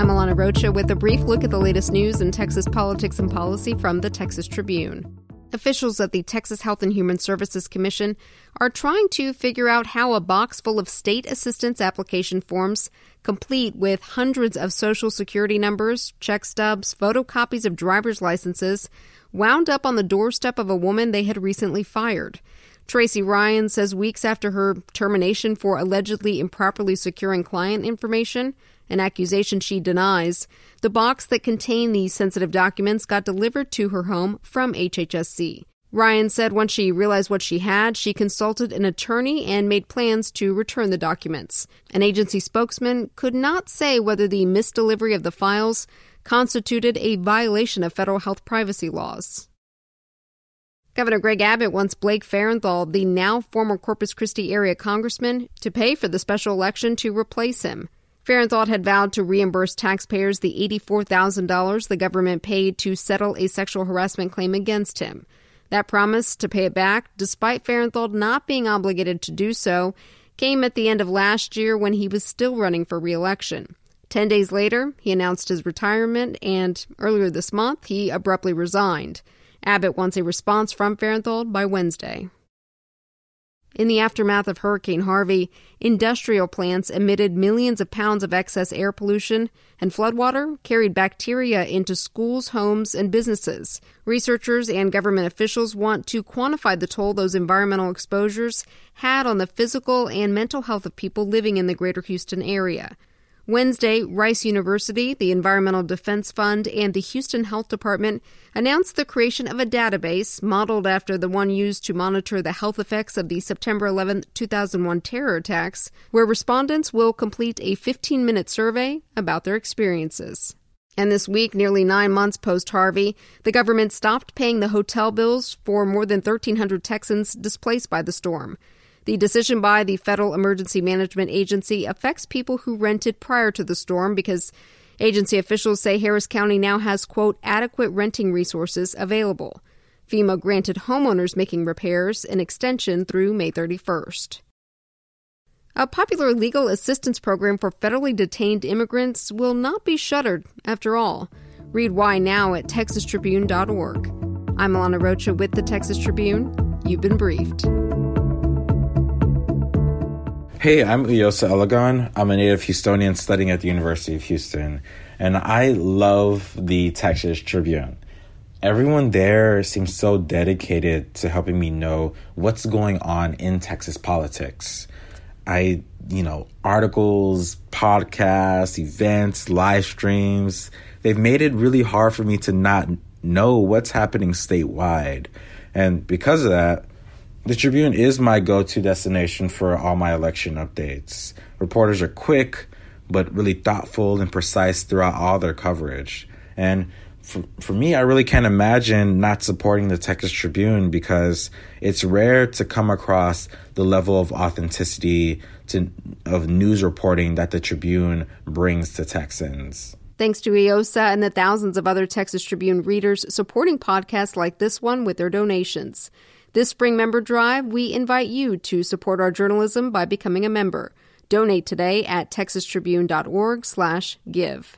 I'm Alana Rocha with a brief look at the latest news in Texas politics and policy from the Texas Tribune. Officials at the Texas Health and Human Services Commission are trying to figure out how a box full of state assistance application forms, complete with hundreds of social security numbers, check stubs, photocopies of driver's licenses, wound up on the doorstep of a woman they had recently fired. Tracy Ryan says weeks after her termination for allegedly improperly securing client information, an accusation she denies. The box that contained these sensitive documents got delivered to her home from HHSC. Ryan said once she realized what she had, she consulted an attorney and made plans to return the documents. An agency spokesman could not say whether the misdelivery of the files constituted a violation of federal health privacy laws. Governor Greg Abbott wants Blake Farenthold, the now former Corpus Christi area congressman, to pay for the special election to replace him. Farenthold had vowed to reimburse taxpayers the $84,000 the government paid to settle a sexual harassment claim against him. That promise to pay it back, despite Farenthold not being obligated to do so, came at the end of last year when he was still running for reelection. Ten days later, he announced his retirement, and earlier this month, he abruptly resigned. Abbott wants a response from Farenthold by Wednesday. In the aftermath of Hurricane Harvey, industrial plants emitted millions of pounds of excess air pollution, and floodwater carried bacteria into schools, homes, and businesses. Researchers and government officials want to quantify the toll those environmental exposures had on the physical and mental health of people living in the greater Houston area. Wednesday, Rice University, the Environmental Defense Fund, and the Houston Health Department announced the creation of a database modeled after the one used to monitor the health effects of the September 11, 2001 terror attacks, where respondents will complete a 15 minute survey about their experiences. And this week, nearly nine months post Harvey, the government stopped paying the hotel bills for more than 1,300 Texans displaced by the storm. The decision by the Federal Emergency Management Agency affects people who rented prior to the storm because agency officials say Harris County now has, quote, adequate renting resources available. FEMA granted homeowners making repairs an extension through May 31st. A popular legal assistance program for federally detained immigrants will not be shuttered after all. Read why now at texastribune.org. I'm Alana Rocha with the Texas Tribune. You've been briefed. Hey, I'm Uyosa Elagon. I'm a native Houstonian studying at the University of Houston, and I love the Texas Tribune. Everyone there seems so dedicated to helping me know what's going on in Texas politics. I, you know, articles, podcasts, events, live streams, they've made it really hard for me to not know what's happening statewide. And because of that, the Tribune is my go to destination for all my election updates. Reporters are quick, but really thoughtful and precise throughout all their coverage. And for, for me, I really can't imagine not supporting the Texas Tribune because it's rare to come across the level of authenticity to, of news reporting that the Tribune brings to Texans. Thanks to Uyosa and the thousands of other Texas Tribune readers supporting podcasts like this one with their donations. This spring member drive, we invite you to support our journalism by becoming a member. Donate today at texastribune.org/give.